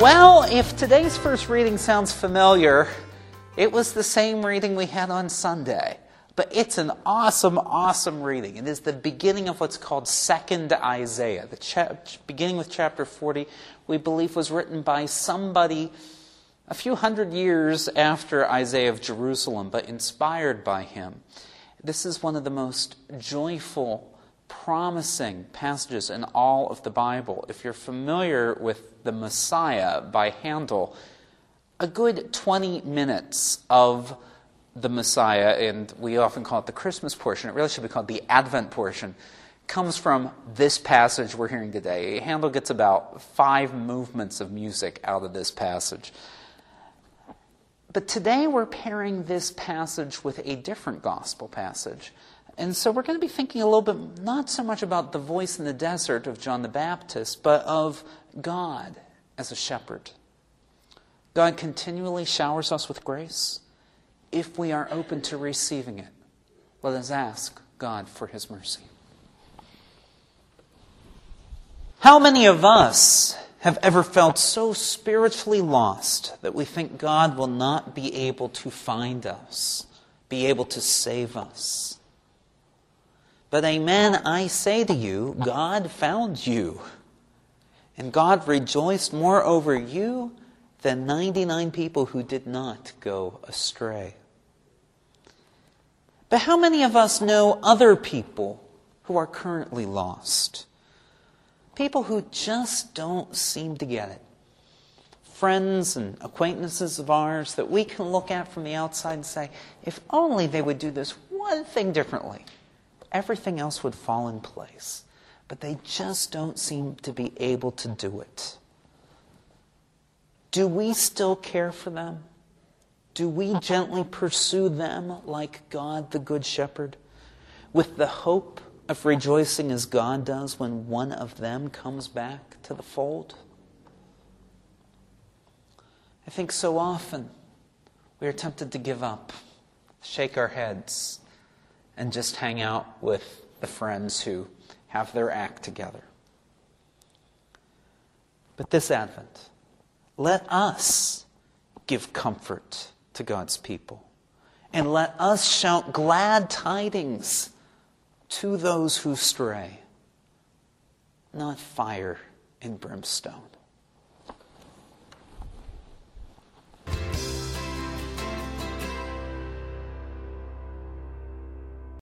Well, if today's first reading sounds familiar, it was the same reading we had on Sunday. But it's an awesome, awesome reading. It is the beginning of what's called Second Isaiah. The cha- beginning with chapter 40, we believe, was written by somebody a few hundred years after Isaiah of Jerusalem, but inspired by him. This is one of the most joyful, promising passages in all of the Bible. If you're familiar with The Messiah by Handel, a good 20 minutes of the Messiah, and we often call it the Christmas portion, it really should be called the Advent portion, comes from this passage we're hearing today. Handel gets about five movements of music out of this passage. But today we're pairing this passage with a different gospel passage. And so we're going to be thinking a little bit not so much about the voice in the desert of John the Baptist, but of God as a shepherd. God continually showers us with grace if we are open to receiving it. Let us ask God for his mercy. How many of us have ever felt so spiritually lost that we think God will not be able to find us, be able to save us? But amen, I say to you, God found you. And God rejoiced more over you than 99 people who did not go astray. But how many of us know other people who are currently lost? People who just don't seem to get it. Friends and acquaintances of ours that we can look at from the outside and say, if only they would do this one thing differently, everything else would fall in place. But they just don't seem to be able to do it. Do we still care for them? Do we gently pursue them like God, the Good Shepherd, with the hope of rejoicing as God does when one of them comes back to the fold? I think so often we are tempted to give up, shake our heads, and just hang out with the friends who have their act together. But this Advent, let us give comfort to God's people. And let us shout glad tidings to those who stray, not fire and brimstone.